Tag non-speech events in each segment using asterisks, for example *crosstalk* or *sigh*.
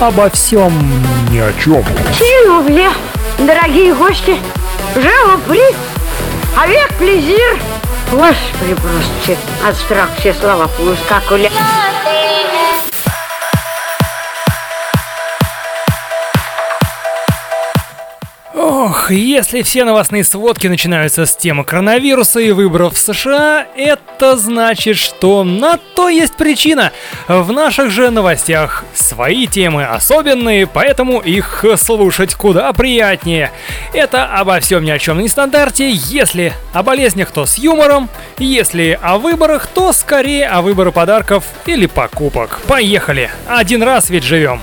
обо всем ни о чем. Сильвупле, дорогие гости, живопри, авек плезир. Господи, просто от страха все слова поускакали. Ох, если все новостные сводки начинаются с темы коронавируса и выборов в США, это значит, что на то есть причина. В наших же новостях свои темы особенные, поэтому их слушать куда приятнее. Это обо всем ни о чем не стандарте, если о болезнях, то с юмором, если о выборах, то скорее о выборе подарков или покупок. Поехали! Один раз ведь живем.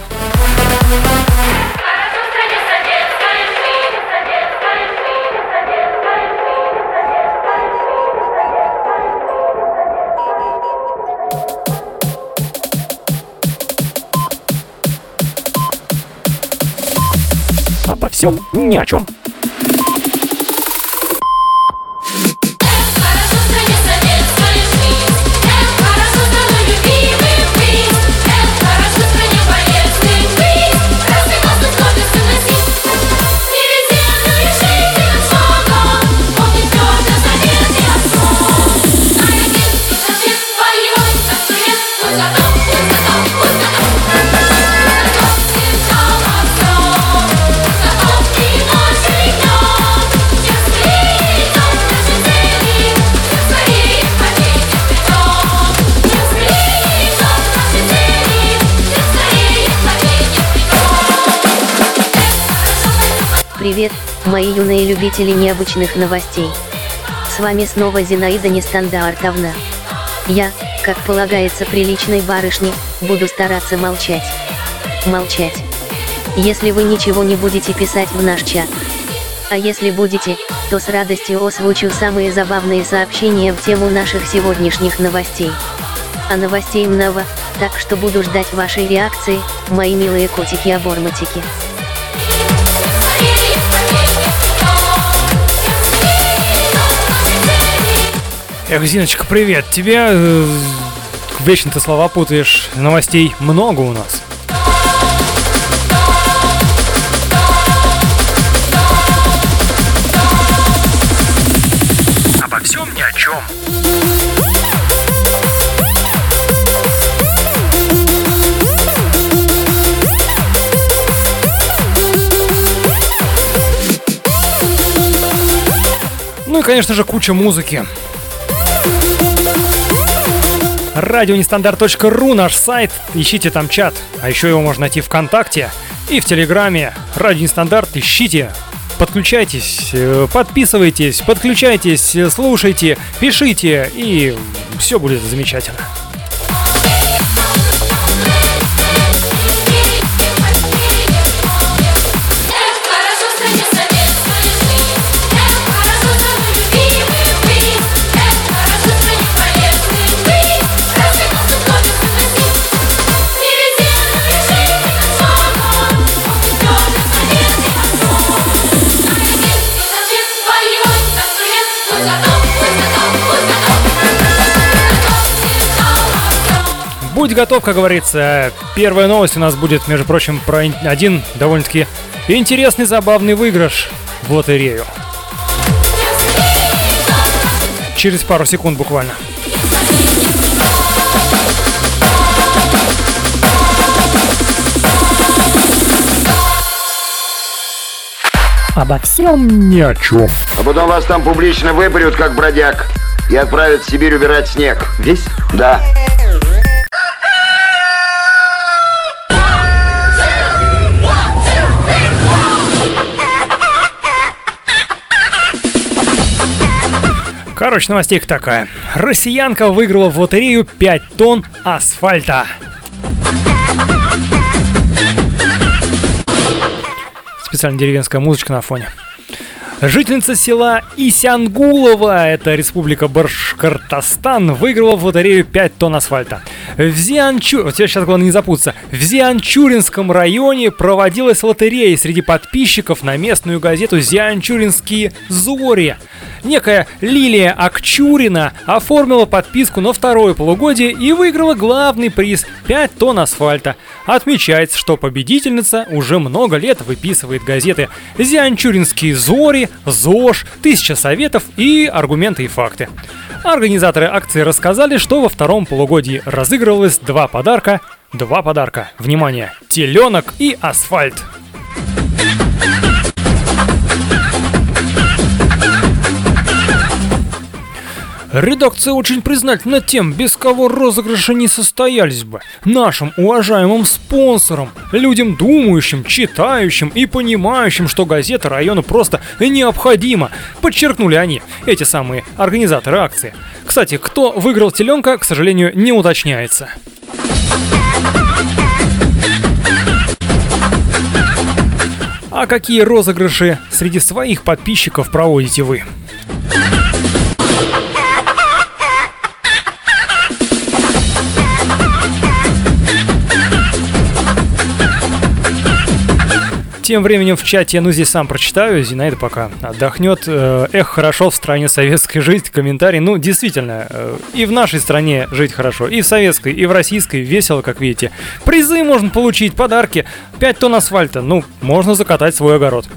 Всем ни о чем. Мои юные любители необычных новостей. С вами снова Зинаида Нестандартовна. Я, как полагается приличной барышне, буду стараться молчать. Молчать. Если вы ничего не будете писать в наш чат. А если будете, то с радостью озвучу самые забавные сообщения в тему наших сегодняшних новостей. А новостей много, так что буду ждать вашей реакции, мои милые котики-обормотики. Эх, Зиночка, привет. Тебе э, вечно ты слова путаешь. Новостей много у нас. Обо всем ни о чем. Ну и, конечно же, куча музыки. Радионестандарт.ру наш сайт, ищите там чат, а еще его можно найти ВКонтакте и в Телеграме. Радио Нестандарт ищите, подключайтесь, э, подписывайтесь, подключайтесь, слушайте, пишите, и все будет замечательно. Будь готов, как говорится. Первая новость у нас будет, между прочим, про один довольно-таки интересный, забавный выигрыш в лотерею. Через пару секунд буквально. Обо всем ни о чем. А потом вас там публично выпарют, как бродяг, и отправят в Сибирь убирать снег. Весь? Да. Короче, новостейка такая. Россиянка выиграла в лотерею 5 тонн асфальта. Специально деревенская музычка на фоне. Жительница села Исянгулова, это республика Башкортостан, выиграла в лотерею 5 тонн асфальта. В Зианчу... Вот сейчас главное не запутаться. В Зианчуринском районе проводилась лотерея среди подписчиков на местную газету «Зианчуринские зори». Некая Лилия Акчурина оформила подписку на второе полугодие и выиграла главный приз – 5 тонн асфальта. Отмечается, что победительница уже много лет выписывает газеты «Зианчуринские зори», «ЗОЖ», «Тысяча советов» и «Аргументы и факты». Организаторы акции рассказали, что во втором полугодии разыгрывалось два подарка. Два подарка. Внимание! Теленок и асфальт. Редакция очень признательна тем, без кого розыгрыши не состоялись бы. Нашим уважаемым спонсорам, людям думающим, читающим и понимающим, что газета района просто необходима. Подчеркнули они, эти самые организаторы акции. Кстати, кто выиграл теленка, к сожалению, не уточняется. А какие розыгрыши среди своих подписчиков проводите вы? Тем временем в чате, ну здесь сам прочитаю, Зинаида пока отдохнет. Э, эх, хорошо в стране советской жить, комментарий. Ну, действительно, э, и в нашей стране жить хорошо, и в советской, и в российской весело, как видите. Призы можно получить, подарки, 5 тонн асфальта, ну, можно закатать свой огород.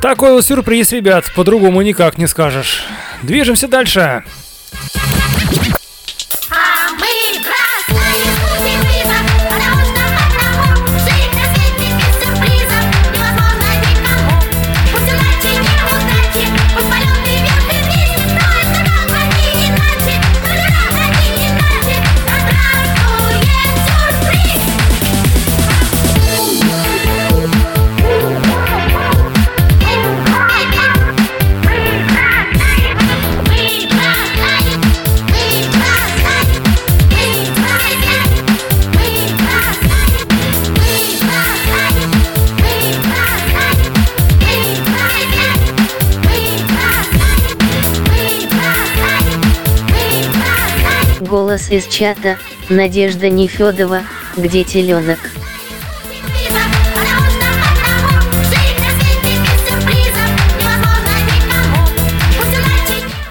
Такой вот сюрприз, ребят, по-другому никак не скажешь. Движемся дальше. Hi, Голос из чата, Надежда Нефедова, где теленок?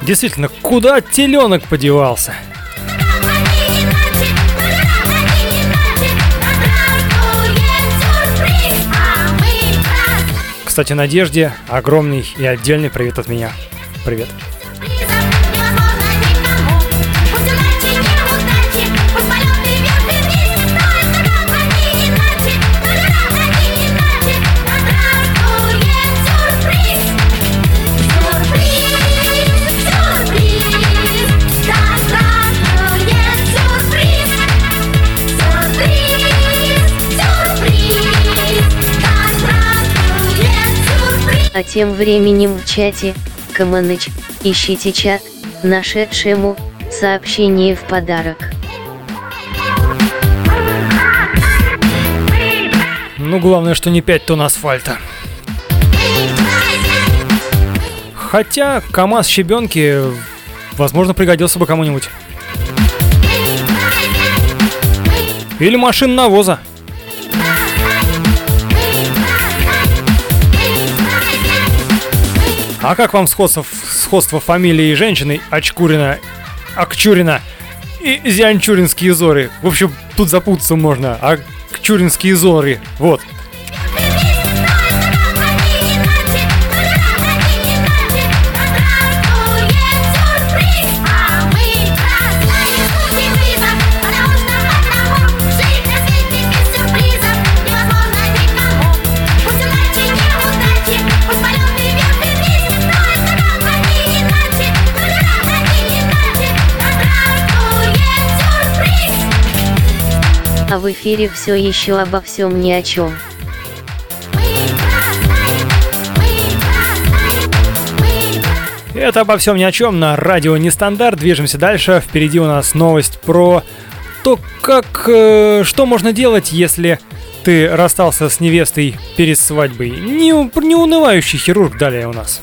Действительно, куда теленок подевался? Кстати, Надежде огромный и отдельный привет от меня. Привет. А тем временем в чате, Каманыч, ищите чат, нашедшему, сообщение в подарок. Ну, главное, что не 5 тонн асфальта. Хотя КАМАЗ щебенки, возможно, пригодился бы кому-нибудь. Или машин навоза. А как вам сходство, сходство фамилии женщины Очкурина, Акчурина и Зянчуринские зоры? В общем, тут запутаться можно. Акчуринские зоры. Вот. А в эфире все еще обо всем ни о чем. Это обо всем ни о чем на радио Нестандарт. Движемся дальше. Впереди у нас новость про то, как... э, что можно делать, если ты расстался с невестой перед свадьбой? Не, не унывающий хирург далее у нас.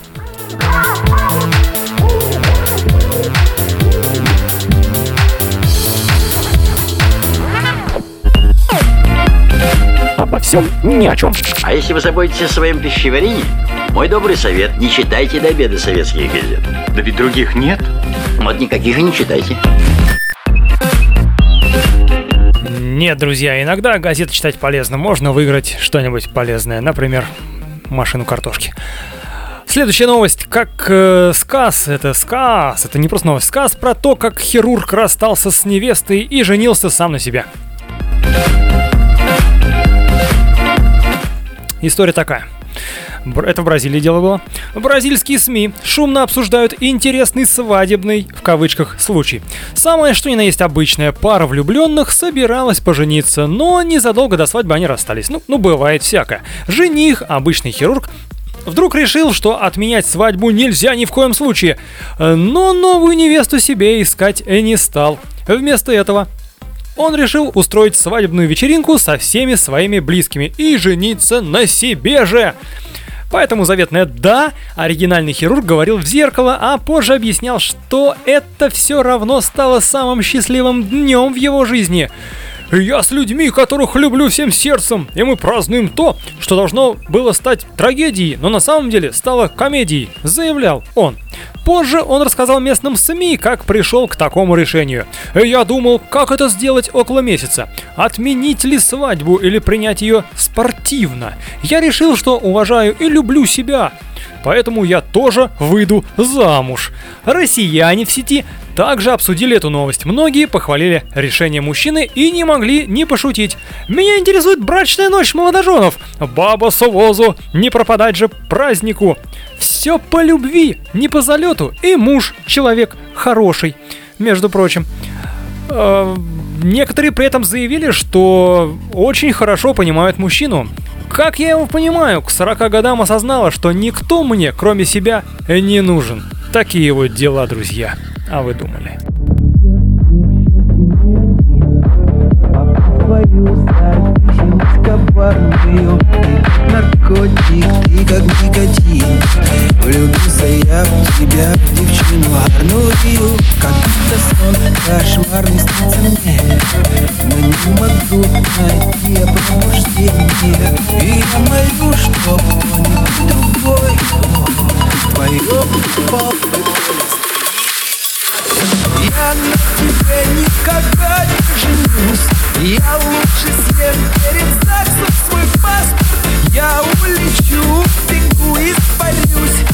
Обо всем ни о чем. А если вы заботитесь о своем пищеварении, мой добрый совет – не читайте до обеда советских газет. Да ведь других нет. Вот никаких и не читайте. Нет, друзья, иногда газеты читать полезно. Можно выиграть что-нибудь полезное. Например, машину картошки. Следующая новость. Как э, сказ, это сказ, это не просто новость, сказ про то, как хирург расстался с невестой и женился сам на себе. История такая. Это в Бразилии дело было. Бразильские СМИ шумно обсуждают интересный свадебный, в кавычках, случай. Самое что ни на есть обычная пара влюбленных собиралась пожениться, но незадолго до свадьбы они расстались. Ну, ну бывает всякое. Жених, обычный хирург, Вдруг решил, что отменять свадьбу нельзя ни в коем случае, Э, но новую невесту себе искать не стал. Вместо этого он решил устроить свадебную вечеринку со всеми своими близкими и жениться на себе же. Поэтому заветное «да» оригинальный хирург говорил в зеркало, а позже объяснял, что это все равно стало самым счастливым днем в его жизни. «Я с людьми, которых люблю всем сердцем, и мы празднуем то, что должно было стать трагедией, но на самом деле стало комедией», — заявлял он. Позже он рассказал местным СМИ, как пришел к такому решению. «Я думал, как это сделать около месяца. Отменить ли свадьбу или принять ее спортивно? Я решил, что уважаю и люблю себя. Поэтому я тоже выйду замуж. Россияне в сети также обсудили эту новость. Многие похвалили решение мужчины и не могли не пошутить. Меня интересует брачная ночь молодоженов. Баба Совозу, не пропадать же празднику. Все по любви, не по залету. И муж человек хороший, между прочим. Э, Некоторые при этом заявили, что очень хорошо понимают мужчину. Как я его понимаю, к 40 годам осознала, что никто мне, кроме себя, не нужен. Такие вот дела, друзья. А вы думали? наркотик, ты как никотин Влюбился я в тебя, в девчину гарную Как будто сон кошмарный снится мне Но не могу найти пробуждение. И я молю, чтоб кто-нибудь другой Твое я на тебе никогда не женюсь. Я лучше съем перед ЗАГСом свой паспорт. Я улечу, бегу, испарюсь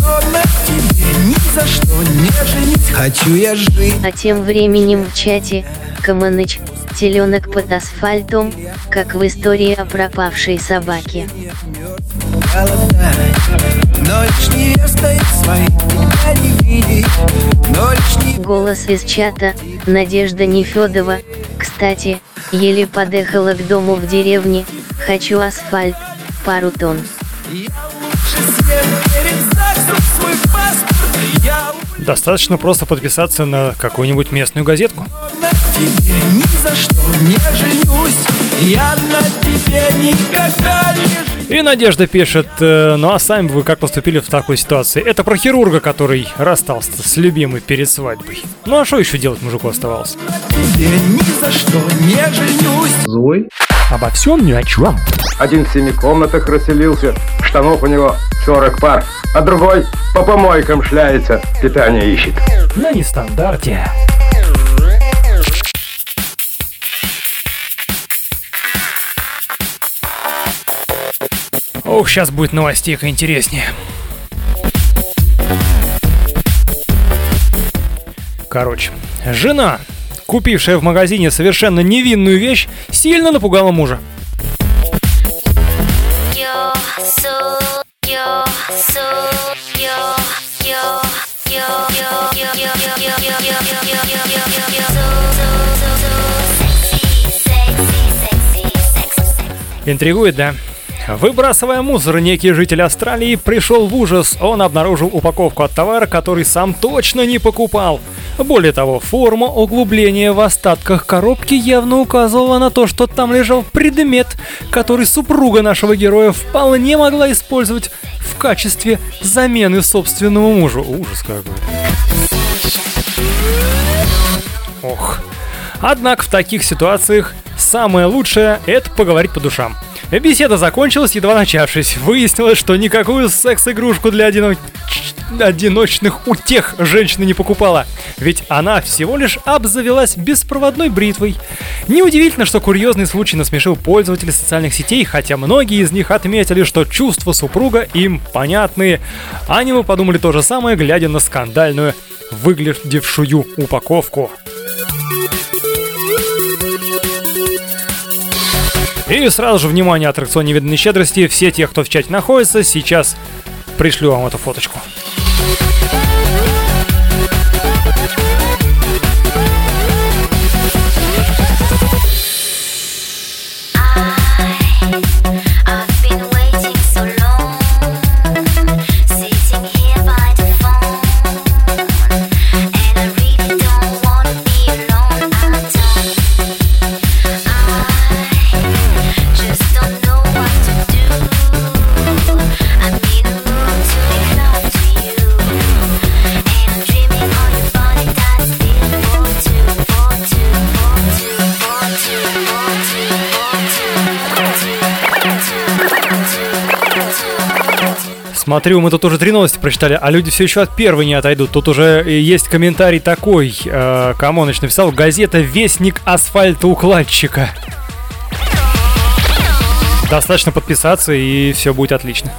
Но на тебе ни за что не женюсь Хочу я жить А тем временем в чате, Каманыч, теленок под асфальтом, как в истории о пропавшей собаке. Голос из чата, Надежда Нефедова, кстати, еле подъехала к дому в деревне, хочу асфальт, пару тонн. Достаточно просто подписаться на какую-нибудь местную газетку. на тебе ни за что не женюсь Я на тебе никогда не женюсь И Надежда пишет, э, ну а сами вы как поступили в такой ситуации? Это про хирурга, который расстался с любимой перед свадьбой. Ну а что еще делать мужику оставалось? тебе ни за что не женюсь Обо всем ни о чем. Один в семи комнатах расселился, штанов у него 40 пар, а другой по помойкам шляется, питание ищет. На нестандарте. Ох, сейчас будет новостейка интереснее. Короче, жена, купившая в магазине совершенно невинную вещь, сильно напугала мужа. Интригует, да? Выбрасывая мусор, некий житель Австралии пришел в ужас. Он обнаружил упаковку от товара, который сам точно не покупал. Более того, форма углубления в остатках коробки явно указывала на то, что там лежал предмет, который супруга нашего героя вполне могла использовать в качестве замены собственному мужу. Ужас какой. Ох. Однако в таких ситуациях самое лучшее – это поговорить по душам. Беседа закончилась, едва начавшись. Выяснилось, что никакую секс-игрушку для одино- одиночных утех женщина не покупала. Ведь она всего лишь обзавелась беспроводной бритвой. Неудивительно, что курьезный случай насмешил пользователей социальных сетей, хотя многие из них отметили, что чувства супруга им понятны. Они мы подумали то же самое, глядя на скандальную выглядевшую упаковку. И сразу же внимание аттракцион невиданной щедрости. Все те, кто в чате находится, сейчас пришлю вам эту фоточку. I've Смотрю, мы тут уже три новости прочитали, а люди все еще от первой не отойдут. Тут уже э, есть комментарий такой. Э, Камоныч написал, газета «Вестник асфальтоукладчика». Достаточно подписаться, и все будет отлично.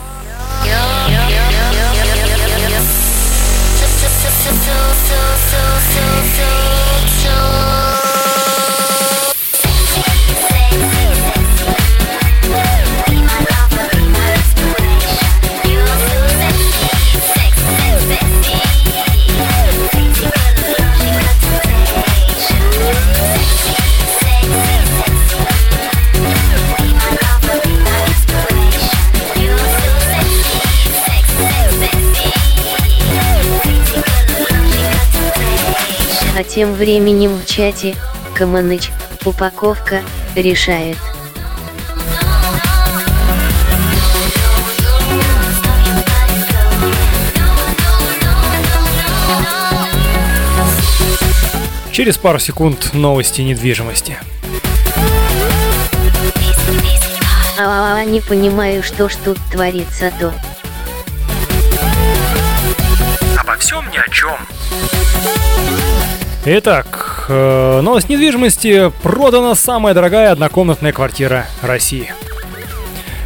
Тем временем в чате, Каманыч, упаковка, решает. Через пару секунд новости недвижимости. А, не понимаю, что ж тут творится-то. Обо всем ни о чем. Итак, э, новость недвижимости. Продана самая дорогая однокомнатная квартира России.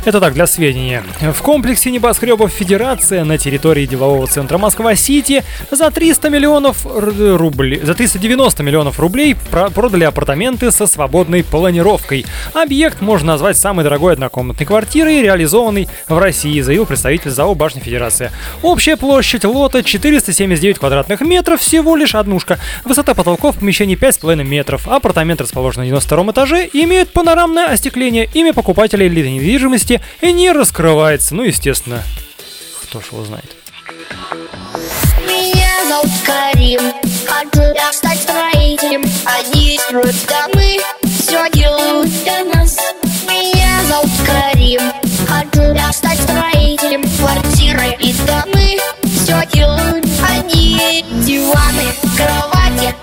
Это так, для сведения. В комплексе небоскребов Федерация на территории делового центра Москва-Сити за 300 миллионов рублей, за 390 миллионов рублей про- продали апартаменты со свободной планировкой. Объект можно назвать самой дорогой однокомнатной квартирой, реализованной в России, заявил представитель ЗАО Башня Федерация. Общая площадь лота 479 квадратных метров, всего лишь однушка. Высота потолков в помещении 5,5 метров. Апартаменты расположены на 92 этаже и имеют панорамное остекление. Имя покупателя элитной недвижимости и не раскрывается. Ну, естественно, кто ж его знает. Меня зовут Карим Хочу я стать строителем Они строят домы Все делают для нас Меня зовут Карим Хочу я стать строителем Квартиры и домы Все делают они Диваны, кровати,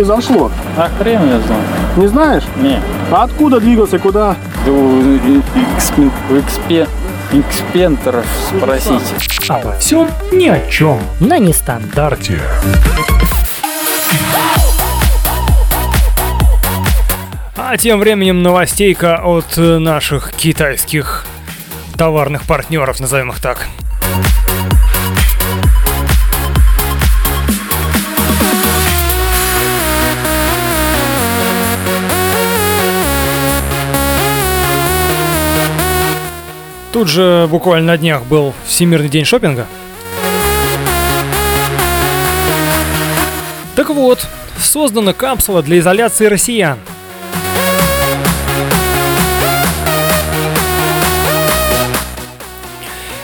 расскажи, как произошло? А хрен я знаю. Не знаешь? Не. А откуда двигался, куда? Да у экспе- у экспе- экспентеров спросите. Обо всем ни о чем на нестандарте. А тем временем новостейка от наших китайских товарных партнеров, назовем их так. Тут же буквально на днях был Всемирный день шопинга. Так вот, создана капсула для изоляции россиян.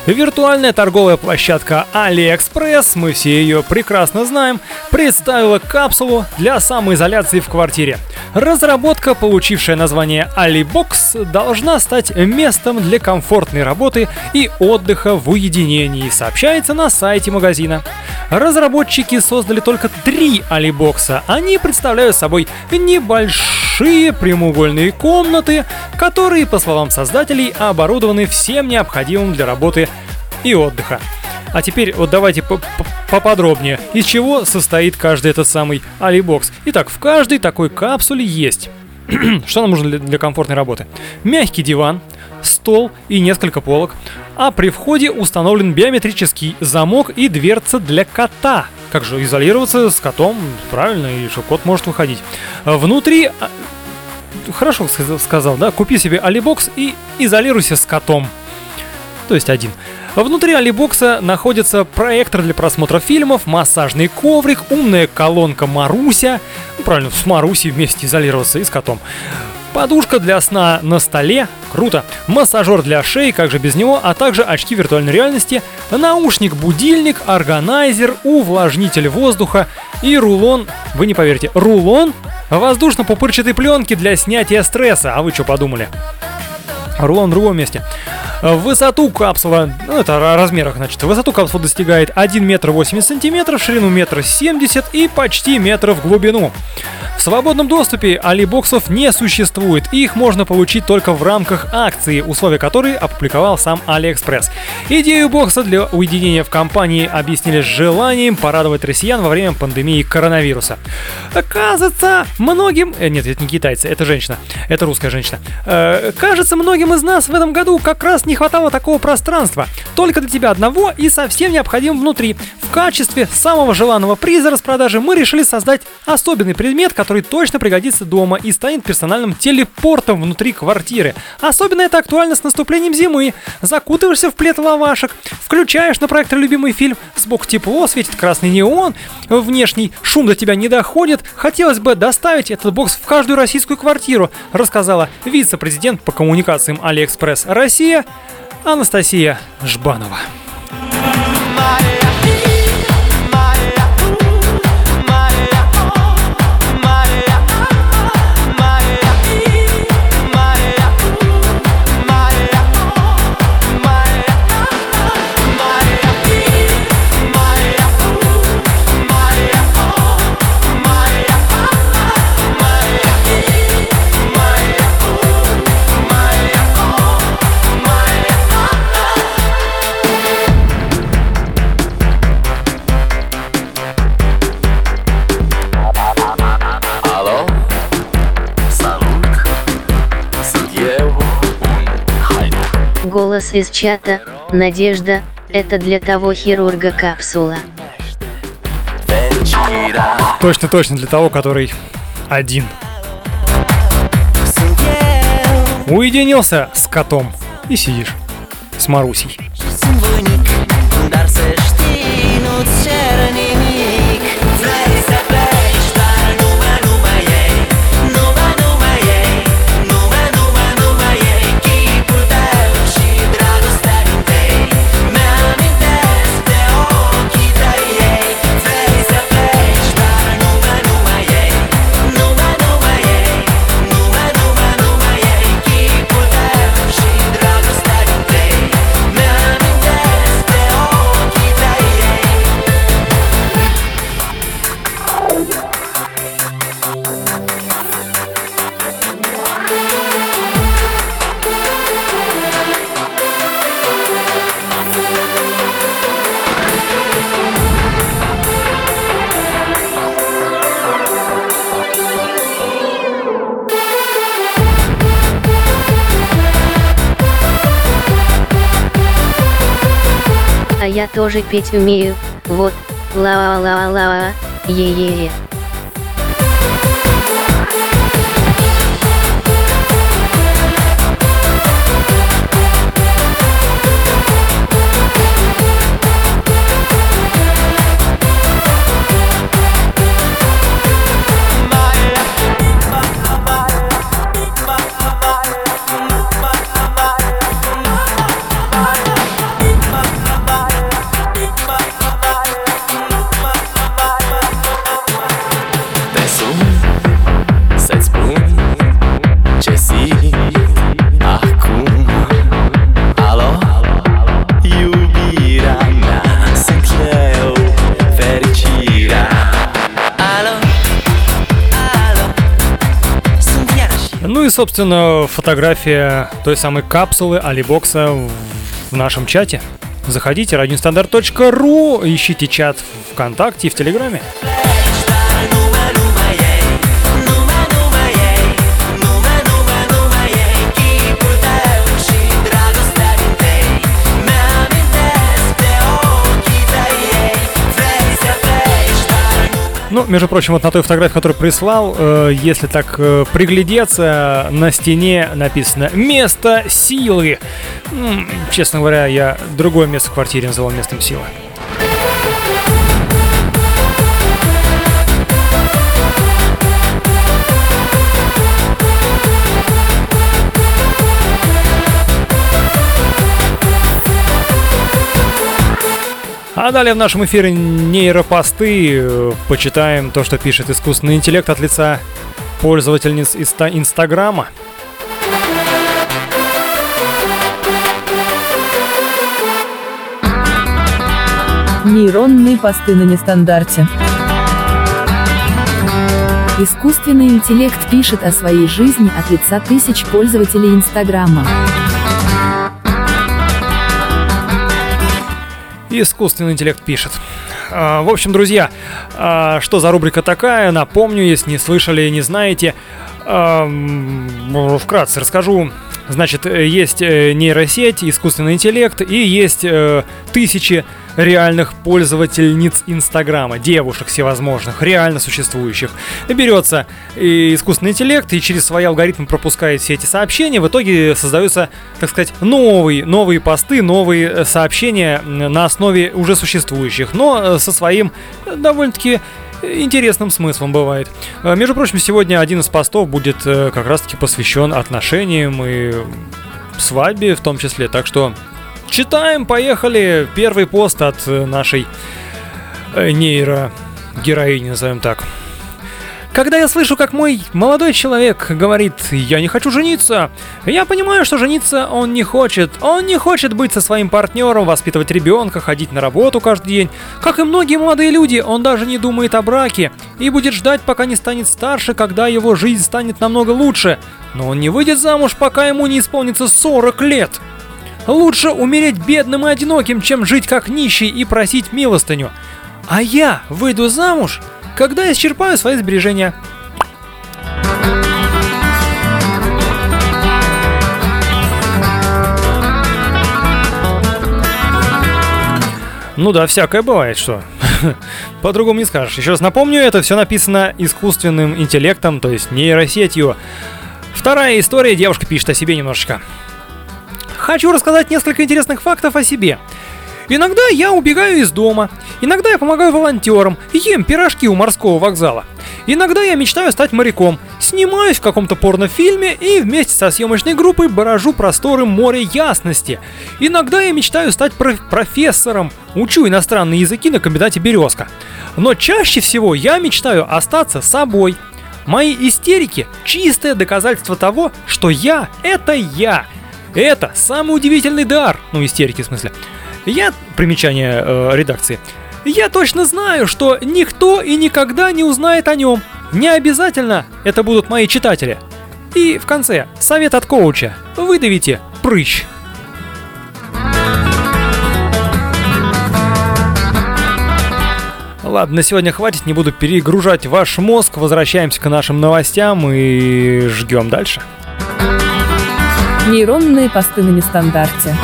Виртуальная торговая площадка AliExpress, мы все ее прекрасно знаем, представила капсулу для самоизоляции в квартире. Разработка, получившая название AliBox, должна стать местом для комфортной работы и отдыха в уединении, сообщается на сайте магазина. Разработчики создали только три алибокса. Они представляют собой небольшие прямоугольные комнаты, которые, по словам создателей, оборудованы всем необходимым для работы и отдыха. А теперь вот давайте по- по- поподробнее, из чего состоит каждый этот самый алибокс. Итак, в каждой такой капсуле есть *clears throat* что нам нужно для, для комфортной работы? Мягкий диван, стол и несколько полок. А при входе установлен биометрический замок и дверца для кота. Как же изолироваться с котом? Правильно, и что кот может выходить. Внутри... а, Хорошо сказал, да? Купи себе алибокс и изолируйся с котом. То есть один. Внутри алибокса находится проектор для просмотра фильмов, массажный коврик, умная колонка Маруся. Ну, правильно, с Марусей вместе изолироваться и с котом. Подушка для сна на столе, круто. Массажер для шеи, как же без него, а также очки виртуальной реальности, наушник-будильник, органайзер, увлажнитель воздуха и рулон, вы не поверите, рулон воздушно-пупырчатой пленки для снятия стресса. А вы что подумали? Рулон в другом месте. Высоту капсула, ну это о размерах, значит, высоту капсула достигает 1 метр 80 сантиметров, ширину метр 70 и почти метр в глубину. В свободном доступе алибоксов не существует, их можно получить только в рамках акции, условия которой опубликовал сам AliExpress. Идею бокса для уединения в компании объяснили желанием порадовать россиян во время пандемии коронавируса. Кажется, многим... э, нет, это не китайцы, это женщина, это русская женщина. Э, кажется, многим из нас в этом году как раз не хватало такого пространства. Только для тебя одного и совсем необходим внутри. В качестве самого желанного приза распродажи мы решили создать особенный предмет, который точно пригодится дома и станет персональным телепортом внутри квартиры. Особенно это актуально с наступлением зимы. Закутываешься в плед лавашек, включаешь на проектор любимый фильм, сбоку тепло, светит красный неон, внешний шум до тебя не доходит. Хотелось бы доставить этот бокс в каждую российскую квартиру, рассказала вице-президент по коммуникациям Алиэкспресс Россия Анастасия Жбанова. Алло? Голос из чата, Надежда, это для того хирурга капсула. Точно, точно, для того, который один. Уединился с котом и сидишь с Марусей. Тоже петь умею. Вот, ла-ла-ла-ла-ла, е-е-е. Te И, собственно, фотография той самой капсулы Алибокса в нашем чате. Заходите, radiostandarт.ру, ищите чат в ВКонтакте и в Телеграме. Ну, между прочим, вот на той фотографии, которую прислал, э, если так э, приглядеться, на стене написано «Место силы». М, Честно говоря, я другое место в квартире называл местом силы. А далее в нашем эфире нейропосты. Почитаем то, что пишет искусственный интеллект от лица пользовательниц Инста- Инстаграма. Нейронные посты на нестандарте. Искусственный интеллект пишет о своей жизни от лица тысяч пользователей Инстаграма. Искусственный интеллект пишет. А, В общем, друзья, а, что за рубрика такая? Напомню, если не слышали и не знаете. М, Вкратце расскажу. Значит, э, есть э, нейросеть, искусственный интеллект и есть э, тысячи реальных пользовательниц Инстаграма, девушек всевозможных, реально существующих. Берется и искусственный интеллект и через свои алгоритмы пропускает все эти сообщения. В итоге создаются, так сказать, новые, новые посты, новые э, сообщения на основе уже существующих, но э, со своим э, довольно-таки интересным смыслом бывает. Э, Между прочим, сегодня один из постов будет э, как раз-таки посвящен отношениям и свадьбе в том числе. Так что читаем, поехали. Первый пост от э, нашей э, нейрогероини, назовем так. Когда я слышу, как мой молодой человек говорит «я не хочу жениться», я понимаю, что жениться он не хочет. Он не хочет быть со своим партнером, воспитывать ребенка, ходить на работу каждый день. Как и многие молодые люди, он даже не думает о браке и будет ждать, пока не станет старше, когда его жизнь станет намного лучше. Но он не выйдет замуж, пока ему не исполнится 40 лет. Лучше умереть бедным и одиноким, чем жить как нищий и просить милостыню. А я выйду замуж, когда исчерпаю свои сбережения. Ну да, всякое бывает, что. *laughs* По-другому не скажешь. Еще раз напомню, это все написано искусственным интеллектом, то есть нейросетью. Вторая история, девушка пишет о себе немножечко. Хочу рассказать несколько интересных фактов о себе. Иногда я убегаю из дома, иногда я помогаю волонтерам, ем пирожки у морского вокзала. Иногда я мечтаю стать моряком, снимаюсь в каком-то порнофильме и вместе со съемочной группой баражу просторы моря ясности. Иногда я мечтаю стать проф- профессором, учу иностранные языки на комбинате «Березка». Но чаще всего я мечтаю остаться собой. Мои истерики – чистое доказательство того, что я – это я. Это самый удивительный дар, ну истерики в смысле. Я, примечание э, редакции, я точно знаю, что никто и никогда не узнает о нем. Не обязательно это будут мои читатели. И в конце, совет от коуча. Выдавите прыщ. Ладно, на сегодня хватит, не буду перегружать ваш мозг. Возвращаемся к нашим новостям и ждем дальше. Нейронные посты на нестандарте.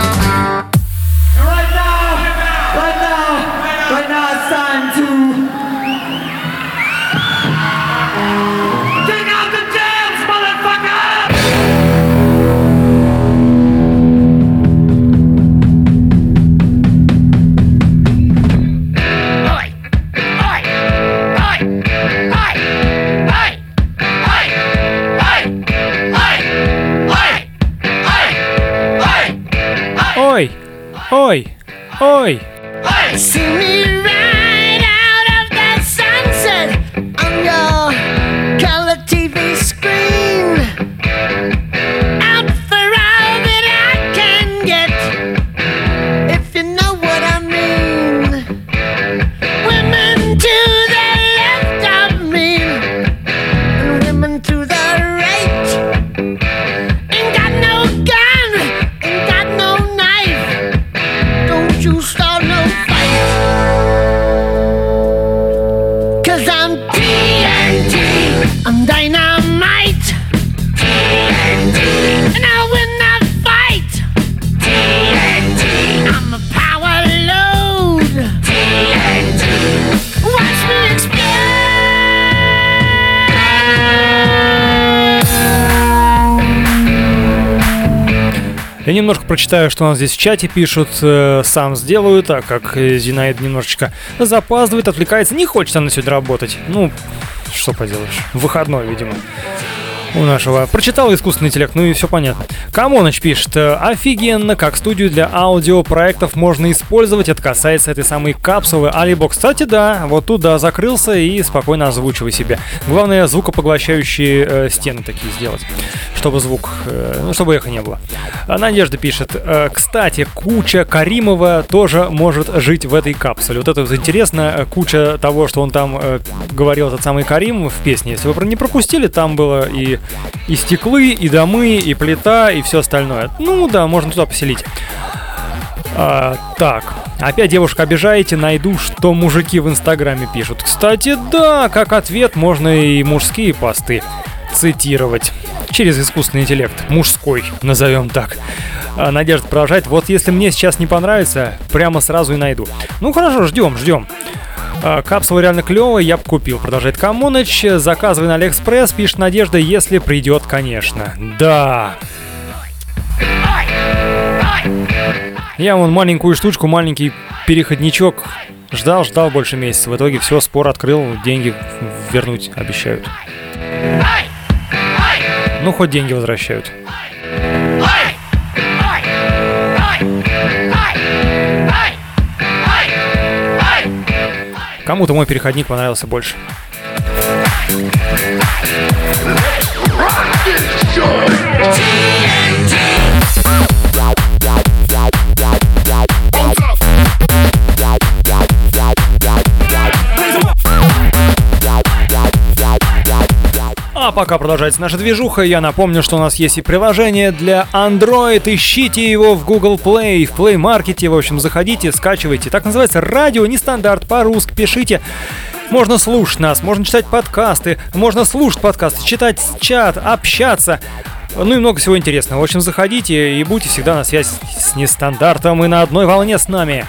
Ой, ой. See немножко прочитаю, что у нас здесь в чате пишут. э, сам сделаю, так как Зинаид немножечко запаздывает, отвлекается. Не хочет она сегодня работать. Ну, что поделаешь. Выходной, видимо. У нашего. Прочитал искусственный интеллект, ну и все понятно. Камоныч пишет, э, офигенно, как студию для аудиопроектов можно использовать. Это касается этой самой капсулы Алибо. Кстати, да, вот туда закрылся и спокойно озвучивай себе. Главное, звукопоглощающие э, стены такие сделать, чтобы звук, э, ну, чтобы эхо не было. А Надежда пишет, э, кстати, куча Каримова тоже может жить в этой капсуле. Вот это вот интересно, э, куча того, что он там э, говорил, этот самый Карим в песне. Если вы не пропустили, там было и, и стеклы, и домы, и плита, и все остальное. Ну да, можно туда поселить. А, так, опять девушка обижаете, найду, что мужики в инстаграме пишут. Кстати, да, как ответ можно и мужские посты цитировать. Через искусственный интеллект. Мужской, назовем так. А, Надежда продолжает. Вот если мне сейчас не понравится, прямо сразу и найду. Ну хорошо, ждем, ждем. А, Капсула реально клевая, я бы купил, продолжает Камоныч. Заказывай на Алиэкспресс, пишет Надежда, если придет, конечно. Да. Я вон маленькую штучку, маленький переходничок ждал, ждал больше месяца. В итоге все, спор открыл, деньги вернуть обещают. Ну, хоть деньги возвращают. Кому-то мой переходник понравился больше. А пока продолжается наша движуха, я напомню, что у нас есть и приложение для Android. Ищите его в Google Play, в Play Market. В общем, заходите, скачивайте. Так называется радио, нестандарт, по-русски пишите. Можно слушать нас, можно читать подкасты, можно слушать подкасты, читать чат, общаться. Ну и много всего интересного. В общем, заходите и будьте всегда на связи с нестандартом и на одной волне с нами.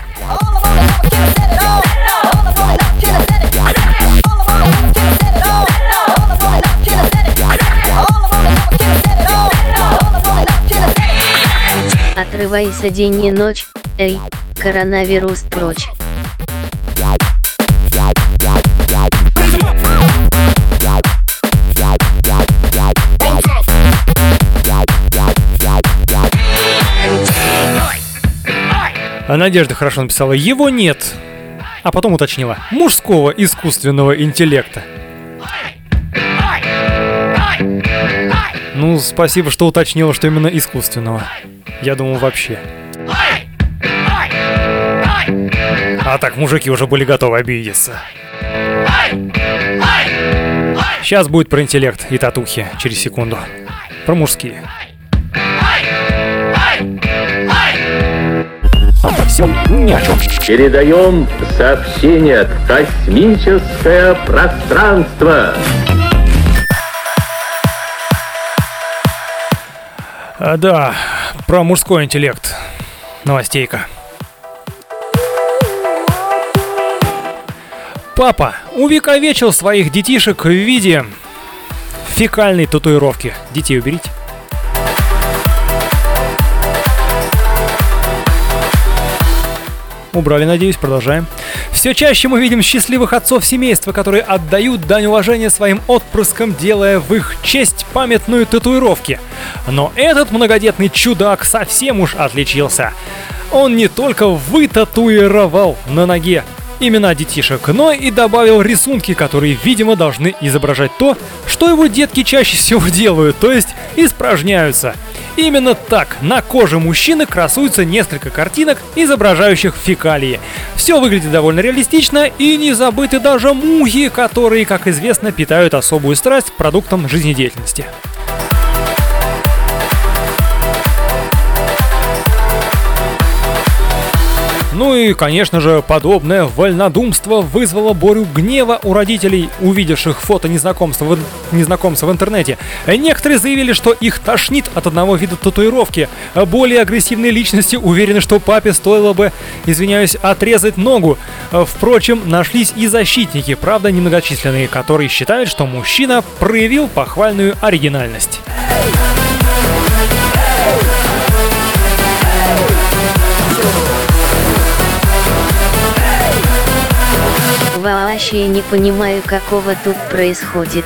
Отрывайся день и ночь, эй, коронавирус прочь. А Надежда хорошо написала, его нет. А потом уточнила, мужского искусственного интеллекта. Ну, спасибо, что уточнила, что именно искусственного. Я думал вообще. А так, мужики уже были готовы обидеться. Сейчас будет про интеллект и татухи через секунду. Про мужские. Обо всем ни о чем. Передаем сообщение в космическое пространство. А, да, про мужской интеллект. Новостейка. Папа увековечил своих детишек в виде фекальной татуировки. Детей уберите. Убрали, надеюсь, продолжаем. Все чаще мы видим счастливых отцов семейства, которые отдают дань уважения своим отпрыскам, делая в их честь памятную татуировки. Но этот многодетный чудак совсем уж отличился. он не только вытатуировал на ноге имена детишек, но и добавил рисунки, которые, видимо, должны изображать то, что его детки чаще всего *laughs* делают, то есть испражняются. Именно так на коже мужчины красуются несколько картинок, изображающих фекалии. Все выглядит довольно реалистично и не забыты даже мухи, которые, как известно, питают особую страсть к продуктам жизнедеятельности. Ну и, конечно же, подобное вольнодумство вызвало бурю гнева у родителей, увидевших фото незнакомства в, незнакомца в интернете. Некоторые заявили, что их тошнит от одного вида татуировки. Более агрессивные личности уверены, что папе стоило бы, извиняюсь, отрезать ногу. Впрочем, нашлись и защитники, правда немногочисленные, которые считают, что мужчина проявил похвальную оригинальность. Вообще не понимаю, какого тут происходит.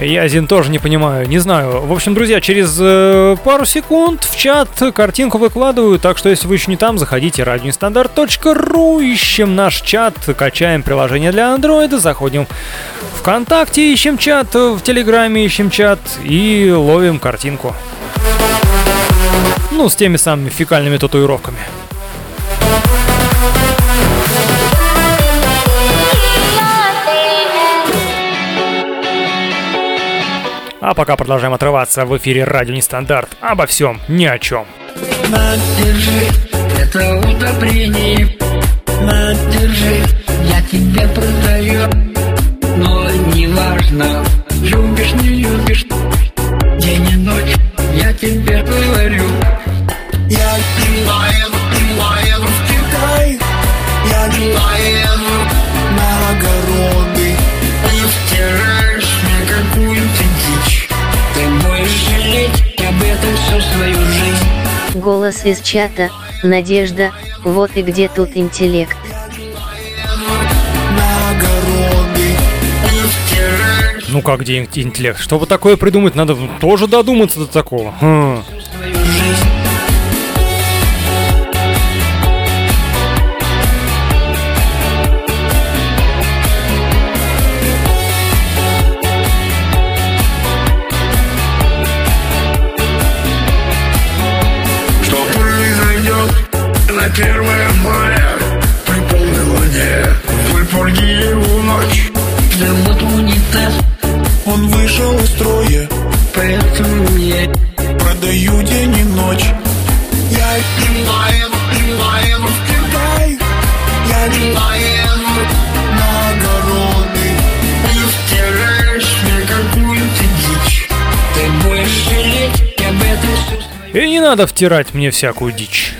Я, Зин, тоже не понимаю, не знаю. В общем, друзья, через э, пару секунд в чат картинку выкладываю, так что если вы еще не там, заходите радиостандарт.ру, ищем наш чат, качаем приложение для андроида, заходим в ВКонтакте, ищем чат, в Телеграме ищем чат и ловим картинку. Ну, с теми самыми фекальными татуировками. А пока продолжаем отрываться в эфире Радио Нестандарт. Обо всем, ни о чем. На, это удобрение На, я тебе продаю Но не важно, любишь, не любишь Голос из чата, Надежда, вот и где тут интеллект. Ну как где ин- интеллект? Чтобы такое придумать, надо тоже додуматься до такого. Хм. Надо втирать мне всякую дичь.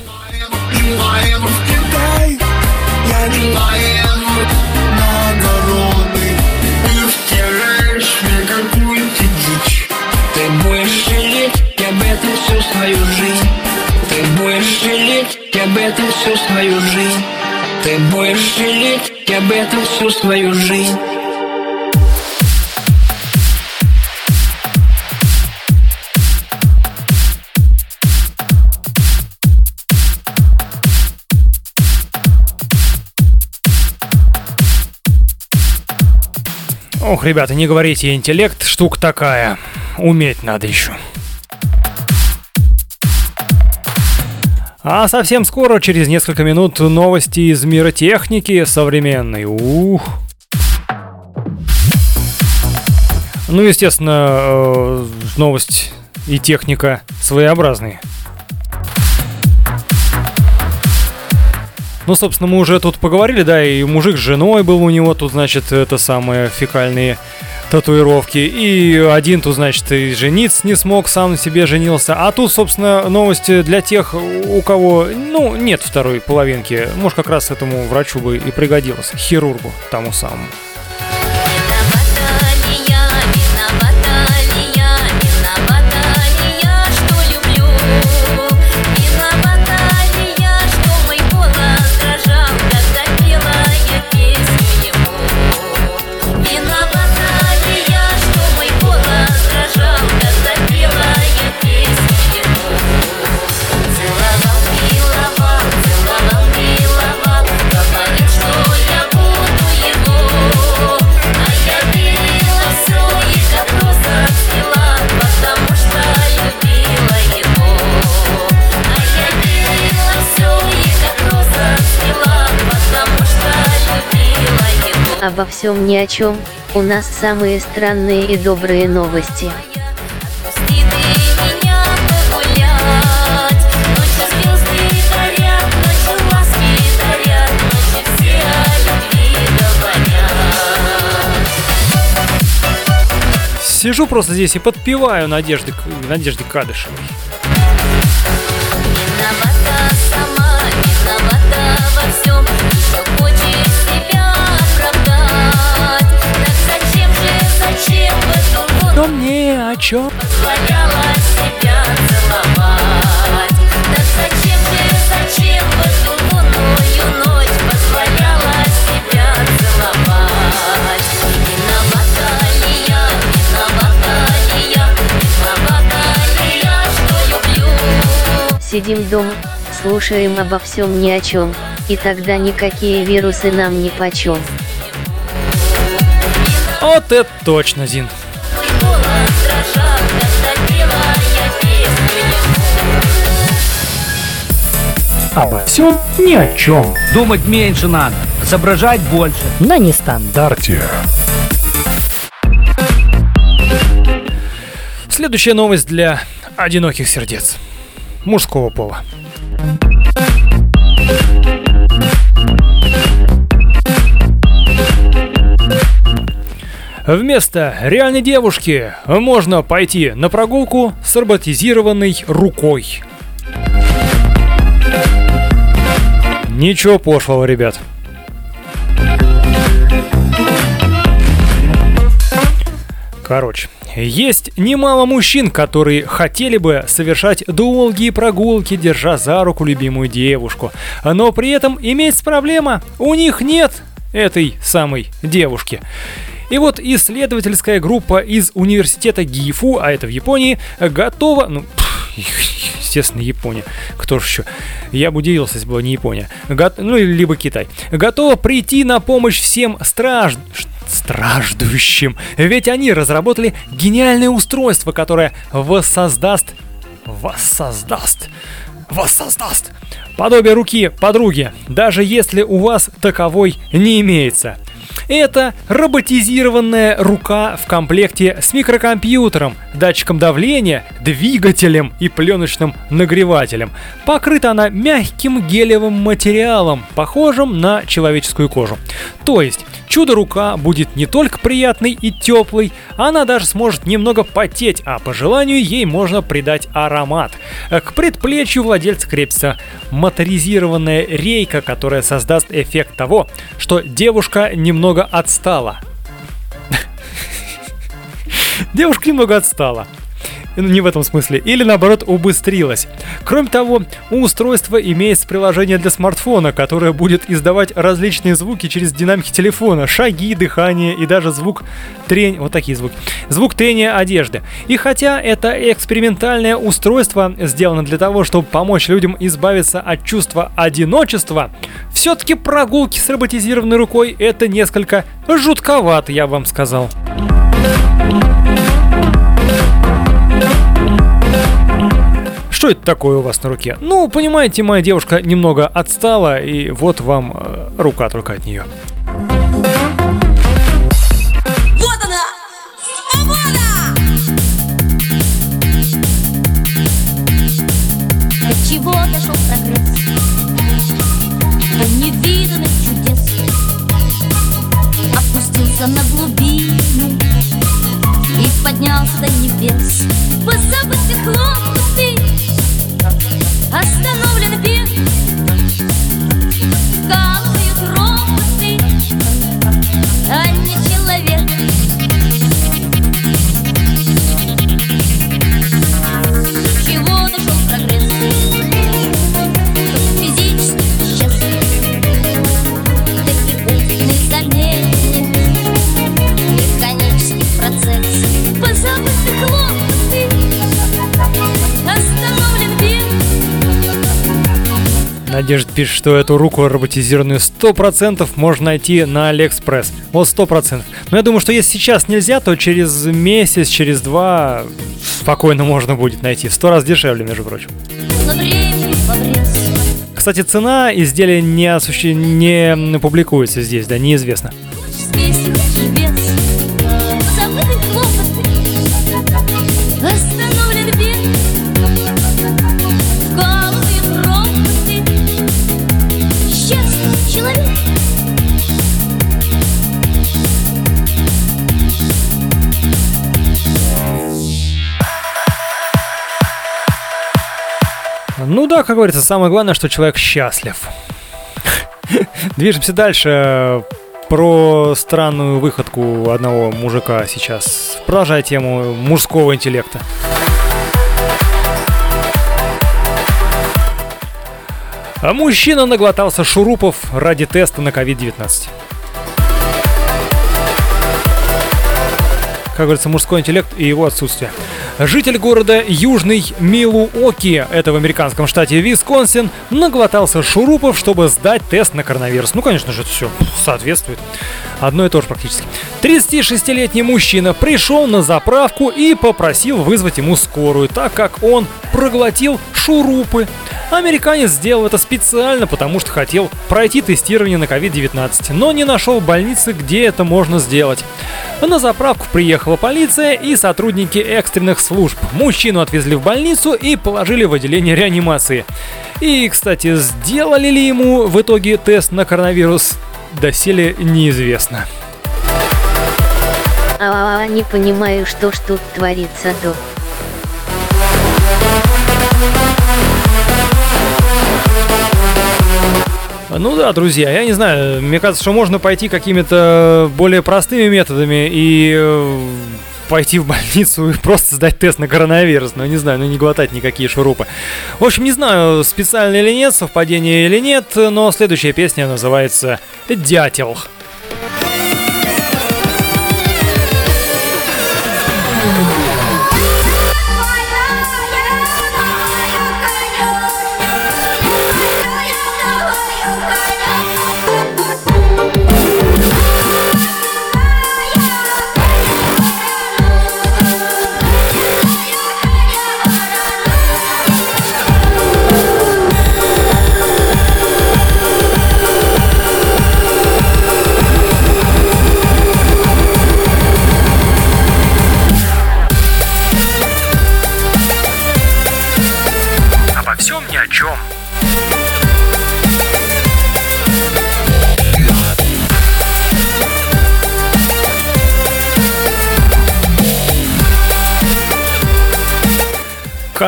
Об этом всю свою жизнь. Ты будешь жалеть об этом всю свою жизнь Ох, ребята, не говорите, интеллект штука такая. Уметь надо еще. А совсем скоро, через несколько минут, новости из мира техники современной. Ух. Ну, естественно, э, новость и техника своеобразные. Ну, собственно, мы уже тут поговорили, да, и мужик с женой был у него, тут, значит, это самые фекальные татуировки. И один тут, значит, и жениться не смог, сам на себе женился. А тут, собственно, новости для тех, у кого, ну, нет второй половинки. Может, как раз этому врачу бы и пригодилось, хирургу тому самому. Обо всем ни о чем. У нас самые странные и добрые новости. Сижу просто здесь и подпеваю Надежде, К- Надежде Кадышевой. Но мне о чем? Сидим дома, слушаем обо всем ни о чем, и тогда никакие вирусы нам ни почем. Вот это точно, Зин. Обо всем ни о чем. Думать меньше надо, соображать больше. На нестандарте. Следующая новость для одиноких сердец. Мужского пола. Вместо реальной девушки можно пойти на прогулку с роботизированной рукой. Ничего пошлого, ребят. Короче, есть немало мужчин, которые хотели бы совершать долгие прогулки, держа за руку любимую девушку. Но при этом имеется проблема, у них нет этой самой девушки. И вот исследовательская группа из университета Гифу, а это в Японии, готова... Ну, естественно, Япония. Кто же еще? Я бы удивился, если была не Япония. Го- Ну, либо Китай. Готова прийти на помощь всем страж... страждущим. Ведь они разработали гениальное устройство, которое воссоздаст... Воссоздаст... Воссоздаст... Подобие руки подруги, даже если у вас таковой не имеется. Это роботизированная рука в комплекте с микрокомпьютером, датчиком давления, двигателем и пленочным нагревателем. Покрыта она мягким гелевым материалом, похожим на человеческую кожу. То есть, чудо-рука будет не только приятной и теплой, она даже сможет немного потеть, а по желанию ей можно придать аромат. К предплечью владельца крепится моторизированная рейка, которая создаст эффект того, что девушка немного отстала. *laughs* Девушка немного отстала. Ну, Не в этом смысле. Или наоборот убыстрилась. Кроме того, у устройства имеется приложение для смартфона, которое будет издавать различные звуки через динамики телефона. Шаги, дыхание и даже звук трения... Вот такие звуки. Звук трения одежды. И хотя это экспериментальное устройство сделано для того, чтобы помочь людям избавиться от чувства одиночества, все-таки прогулки с роботизированной рукой это несколько жутковато, я вам сказал. Что это такое у вас на руке? Ну, понимаете, моя девушка немного отстала, и вот вам э, рука только от нее. Пишет, что эту руку роботизированную 100% можно найти на Алиэкспресс. Вот 100%. Но я думаю, что если сейчас нельзя, то через месяц, через два спокойно можно будет найти. В сто раз дешевле, между прочим. Кстати, цена изделия не, осуще... не публикуется здесь, да, неизвестно. Ну да, как говорится, самое главное, что человек счастлив. *laughs* Движемся дальше. Про странную выходку одного мужика сейчас. Продолжая тему мужского интеллекта. А мужчина наглотался шурупов ради теста на COVID-19. как говорится, мужской интеллект и его отсутствие. Житель города Южный Милуоки, это в американском штате Висконсин, наглотался шурупов, чтобы сдать тест на коронавирус. Ну, конечно же, это все соответствует. Одно и то же практически. 36-летний мужчина пришел на заправку и попросил вызвать ему скорую, так как он проглотил шурупы. Американец сделал это специально, потому что хотел пройти тестирование на COVID-19, но не нашел больницы, где это можно сделать. На заправку приехала полиция и сотрудники экстренных служб. Мужчину отвезли в больницу и положили в отделение реанимации. И, кстати, сделали ли ему в итоге тест на коронавирус, доселе неизвестно. А, не понимаю, что ж тут творится, до. Ну да, друзья, я не знаю, мне кажется, что можно пойти какими-то более простыми методами и э, пойти в больницу и просто сдать тест на коронавирус. Ну, не знаю, ну не глотать никакие шурупы. В общем, не знаю, специально или нет, совпадение или нет, но следующая песня называется «Дятел».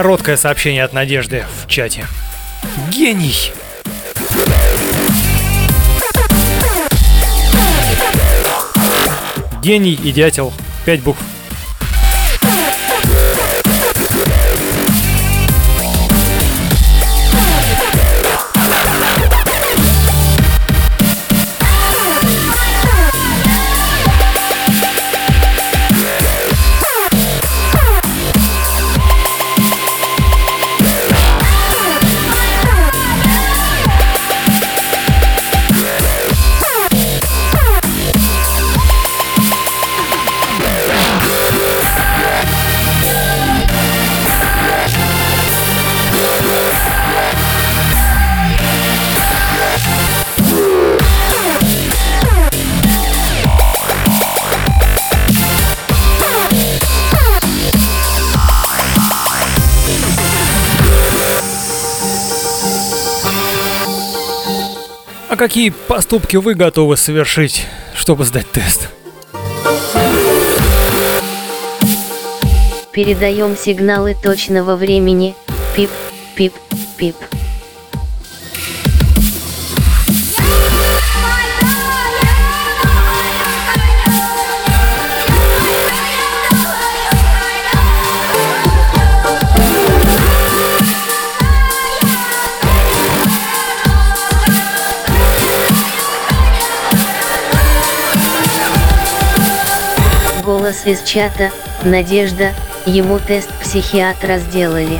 Короткое сообщение от Надежды в чате. Гений! Гений и дятел. Пять букв. Какие поступки вы готовы совершить, чтобы сдать тест? Передаем сигналы точного времени. Пип, пип, пип. Из чата, Надежда, ему тест психиатра сделали.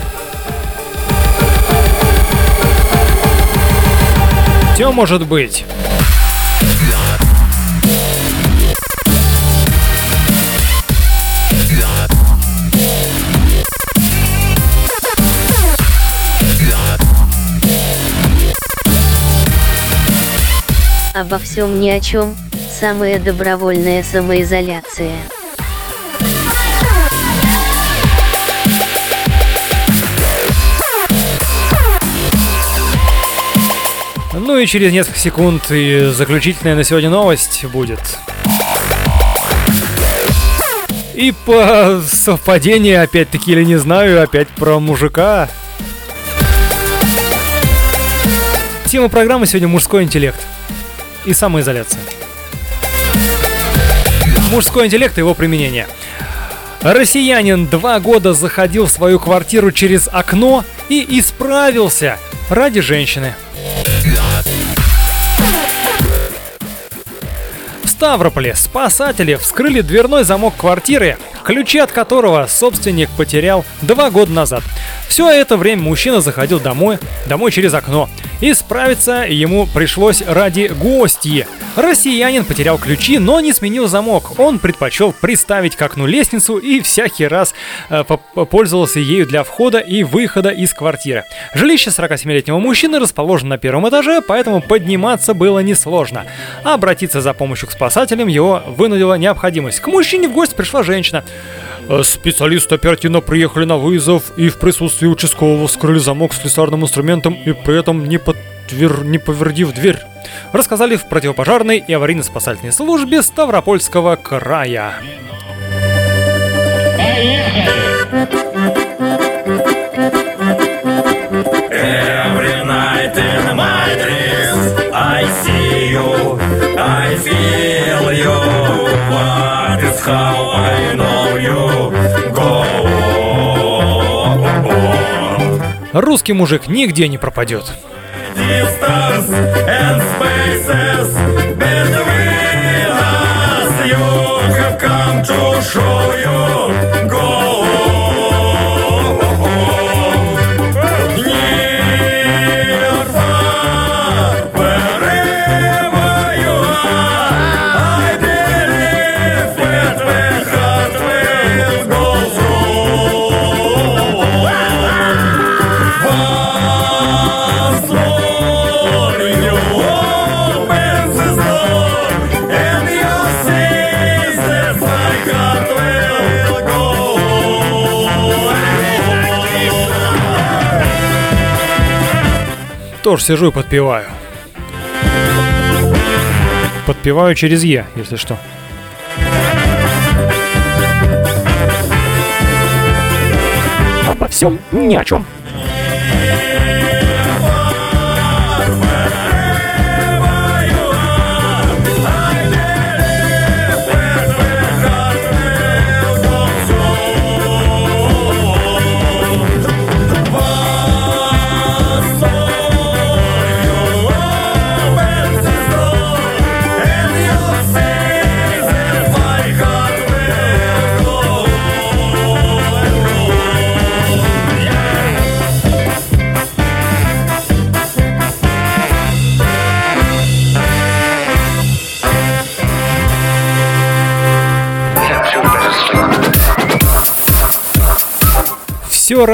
Все может быть. Обо всем ни о чем, самая добровольная самоизоляция. Ну и через несколько секунд и заключительная на сегодня новость будет. И по совпадению, опять-таки, или не знаю, опять про мужика. Тема программы сегодня мужской интеллект и самоизоляция. Мужской интеллект и его применение. Россиянин два года заходил в свою квартиру через окно и исправился ради женщины. Ставрополе. Спасатели вскрыли дверной замок квартиры, ключи от которого собственник потерял два года назад. Все это время мужчина заходил домой, домой через окно. И справиться ему пришлось ради гостьи. Россиянин потерял ключи, но не сменил замок. Он предпочел приставить к окну лестницу и всякий раз э, пользовался ею для входа и выхода из квартиры. Жилище 47-летнего мужчины расположено на первом этаже, поэтому подниматься было несложно. А обратиться за помощью к спасателям его вынудила необходимость. К мужчине в гости пришла женщина. Э, Специалисты оперативно приехали на вызов и в присутствии участкового вскрыли замок с слесарным инструментом и при этом не, подтвер... не повердив дверь. Рассказали в противопожарной и аварийно-спасательной службе Ставропольского края. Every Русский мужик нигде не пропадет. distance and spaces Тоже сижу и подпеваю. Подпеваю через Е, если что. Обо всем ни о чем.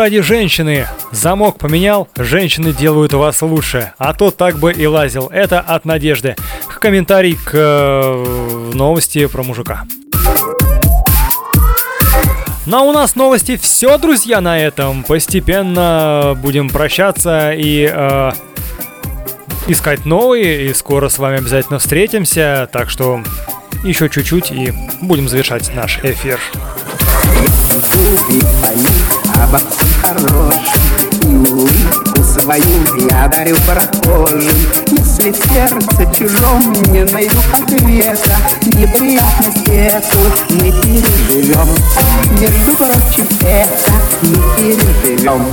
Ради женщины. Замок поменял, женщины делают вас лучше. А то так бы и лазил. Это от Надежды. Комментарий к э, новости про мужика. Ну а у нас новости все, друзья, на этом. Постепенно будем прощаться и э, искать новые. И скоро с вами обязательно встретимся. Так что еще чуть-чуть и будем завершать наш эфир. и поют обо всем хорошем И улыбку свою я дарю прохожим. Если в сердце чужом не найду ответа Неприятность эту мы переживем. Между прочим, это мы переживем.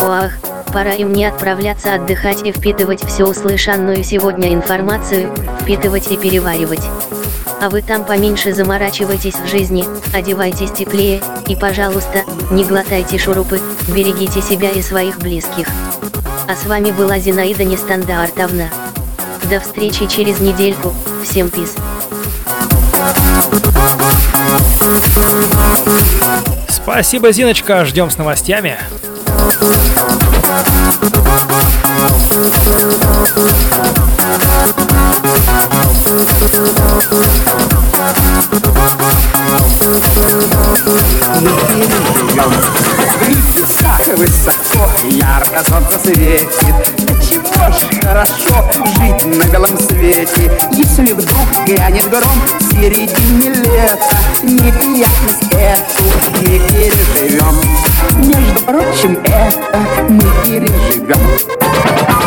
Ох, пора и мне отправляться отдыхать и впитывать всю услышанную сегодня информацию, впитывать и переваривать. А вы там поменьше заморачивайтесь в жизни, одевайтесь теплее, и, пожалуйста, не глотайте шурупы, берегите себя и своих близких. А с вами была Зинаида Нестандартовна. До встречи через недельку, всем пис. Спасибо, Зиночка. Ждем с новостями. Высоко, ярко солнце светит Да чего ж хорошо жить на белом свете Если вдруг грянет гром в середине лета Неприятность эту не переживем впрочем, это мы переживем.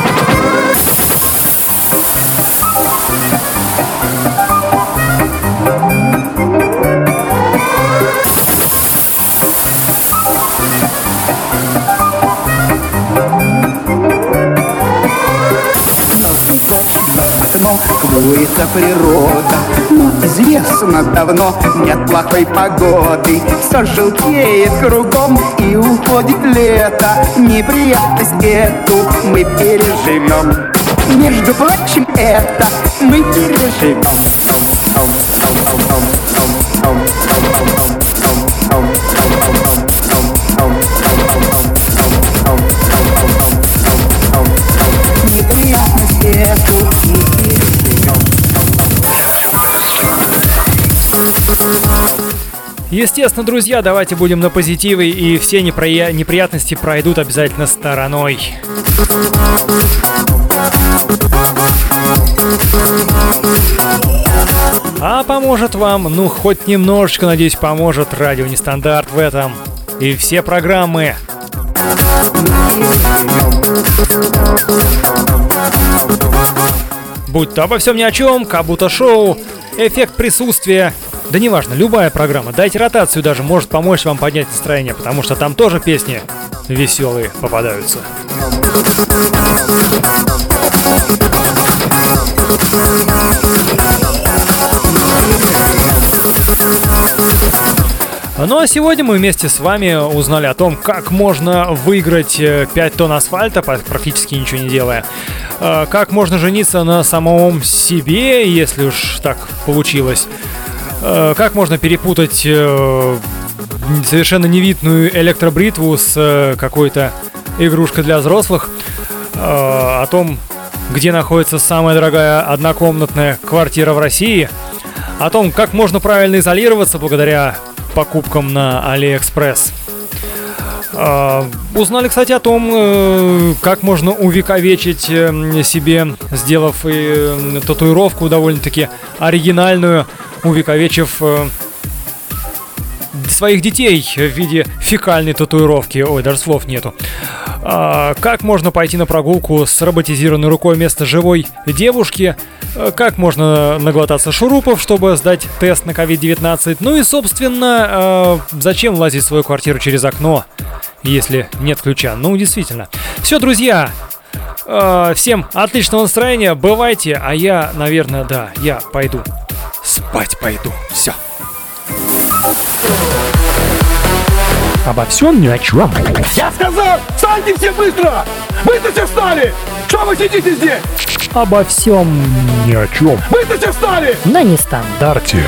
Окно Куется природа. Но известно давно Нет плохой погоды. Все желтеет кругом И уходит лето. Неприятность эту Мы переживем. Между прочим, это Мы переживем Естественно, друзья, давайте будем на позитиве, и все неприя- неприятности пройдут обязательно стороной. А поможет вам, ну хоть немножечко, надеюсь, поможет радио Нестандарт в этом. И все программы. Будь то обо всем ни о чем, Кабута шоу, эффект присутствия, да неважно, любая программа, дайте ротацию даже, может помочь вам поднять настроение, потому что там тоже песни веселые попадаются. Ну а сегодня мы вместе с вами узнали о том, как можно выиграть э, 5 тонн асфальта, практически ничего не делая. Э, Как можно жениться на самом себе, если уж так получилось. Э, Как можно перепутать э, совершенно невидную электробритву с э, какой-то игрушкой для взрослых. О том, где находится самая дорогая однокомнатная квартира в России. О том, как можно правильно изолироваться благодаря покупкам на Алиэкспресс. А, Узнали, кстати, о том, э, как можно увековечить э, себе, сделав э, татуировку довольно-таки оригинальную, увековечив своих детей в виде фекальной татуировки. Ой, даже слов нету. А, как можно пойти на прогулку с роботизированной рукой вместо живой девушки? Э, Как можно наглотаться шурупов, чтобы сдать тест на COVID-19? Ну и, собственно, э, зачем лазить в свою квартиру через окно, если нет ключа? Ну, действительно. Все, друзья, э, всем отличного настроения, бывайте, а я, наверное, да, я пойду спать пойду. Все. Обо всем ни о чем. Я сказал, встаньте все быстро! Быстро все встали! Что вы сидите здесь? Обо всем ни о чем. Быстро все встали! На нестандарте.